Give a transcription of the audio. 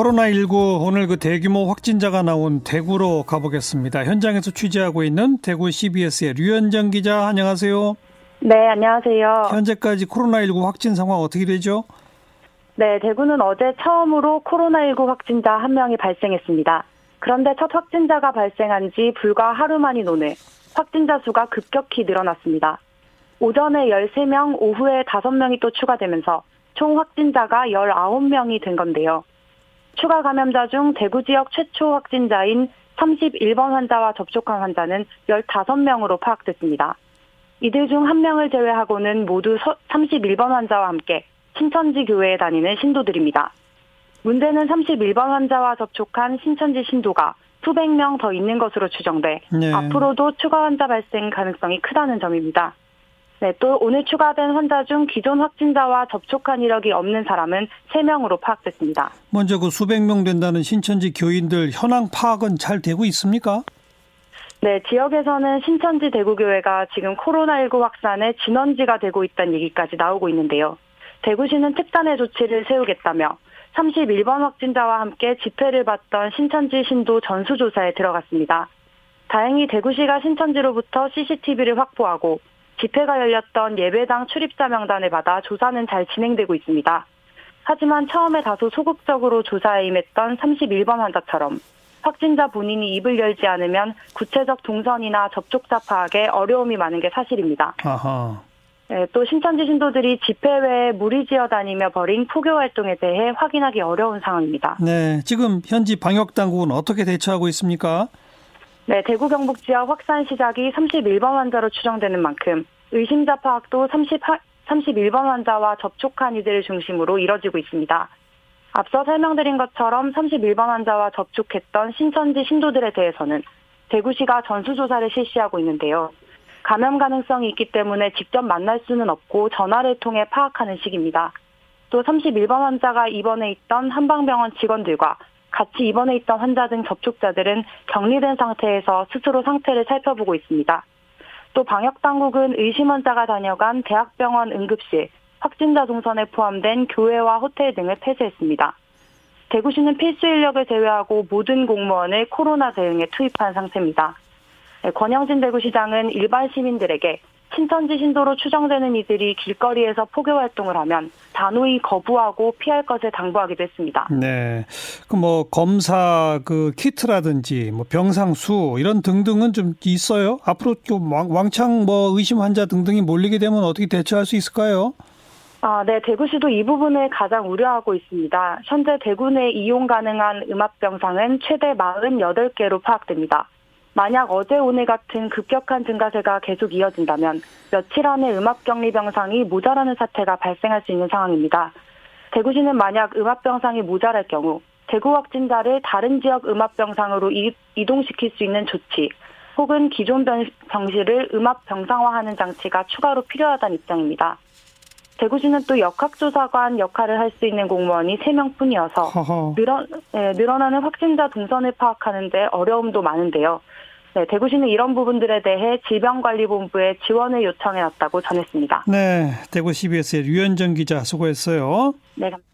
코로나19 오늘 그 대규모 확진자가 나온 대구로 가보겠습니다. 현장에서 취재하고 있는 대구 CBS의 류현정 기자 안녕하세요. 네, 안녕하세요. 현재까지 코로나19 확진 상황 어떻게 되죠? 네, 대구는 어제 처음으로 코로나19 확진자 한 명이 발생했습니다. 그런데 첫 확진자가 발생한 지 불과 하루 만인 오늘 확진자 수가 급격히 늘어났습니다. 오전에 13명, 오후에 5명이 또 추가되면서 총 확진자가 19명이 된 건데요. 추가 감염자 중 대구 지역 최초 확진자인 31번 환자와 접촉한 환자는 15명으로 파악됐습니다. 이들 중 한 명을 제외하고는 모두 31번 환자와 함께 신천지 교회에 다니는 신도들입니다. 문제는 31번 환자와 접촉한 신천지 신도가 수백 명 더 있는 것으로 추정돼 네. 앞으로도 추가 환자 발생 가능성이 크다는 점입니다. 네, 또 오늘 추가된 환자 중 기존 확진자와 접촉한 이력이 없는 사람은 3명으로 파악됐습니다. 먼저 그 수백 명 된다는 신천지 교인들 현황 파악은 잘 되고 있습니까? 네, 지역에서는 신천지 대구교회가 지금 코로나19 확산의 진원지가 되고 있다는 얘기까지 나오고 있는데요. 대구시는 특단의 조치를 세우겠다며 31번 확진자와 함께 집회를 받던 신천지 신도 전수조사에 들어갔습니다. 다행히 대구시가 신천지로부터 CCTV를 확보하고 집회가 열렸던 예배당 출입자 명단을 받아 조사는 잘 진행되고 있습니다. 하지만 처음에 다소 소극적으로 조사에 임했던 31번 환자처럼 확진자 본인이 입을 열지 않으면 구체적 동선이나 접촉자 파악에 어려움이 많은 게 사실입니다. 아하. 네, 또 신천지 신도들이 집회 외에 무리지어 다니며 벌인 포교 활동에 대해 확인하기 어려운 상황입니다. 네, 지금 현지 방역 당국은 어떻게 대처하고 있습니까? 네, 대구 경북 지역 확산 시작이 31번 환자로 추정되는 만큼 의심자 파악도 30, 31번 환자와 접촉한 이들을 중심으로 이뤄지고 있습니다. 앞서 설명드린 것처럼 31번 환자와 접촉했던 신천지 신도들에 대해서는 대구시가 전수조사를 실시하고 있는데요. 감염 가능성이 있기 때문에 직접 만날 수는 없고 전화를 통해 파악하는 시기입니다. 또 31번 환자가 입원해 있던 한방병원 직원들과 같이 입원해 있던 환자 등 접촉자들은 격리된 상태에서 스스로 상태를 살펴보고 있습니다. 또 방역당국은 의심 환자가 다녀간 대학병원 응급실, 확진자 동선에 포함된 교회와 호텔 등을 폐쇄했습니다. 대구시는 필수 인력을 제외하고 모든 공무원을 코로나 대응에 투입한 상태입니다. 네, 권영진 대구시장은 일반 시민들에게 신천지 신도로 추정되는 이들이 길거리에서 포교 활동을 하면 단호히 거부하고 피할 것을 당부하기도 했습니다. 네. 그 뭐 검사 그 키트라든지 뭐 병상 수 이런 등등은 좀 있어요. 앞으로 좀 왕창 뭐 의심 환자 등등이 몰리게 되면 어떻게 대처할 수 있을까요? 아, 네, 대구시도 이 부분을 가장 우려하고 있습니다. 현재 대구 내 이용 가능한 음압병상은 최대 48개로 파악됩니다. 만약 어제 오늘 같은 급격한 증가세가 계속 이어진다면 며칠 안에 음압격리 병상이 모자라는 사태가 발생할 수 있는 상황입니다. 대구시는 만약 음압병상이 모자랄 경우 대구 확진자를 다른 지역 음압병상으로 이동시킬 수 있는 조치 혹은 기존 병실을 음압병상화하는 장치가 추가로 필요하다는 입장입니다. 대구시는 또 역학조사관 역할을 할 수 있는 공무원이 3명뿐이어서 늘어, 네, 늘어나는 확진자 동선을 파악하는데 어려움도 많은데요. 네, 대구시는 이런 부분들에 대해 질병관리본부에 지원을 요청해 놨다고 전했습니다. 네, 대구 CBS의 류현정 기자 수고했어요. 네, 감사합니다.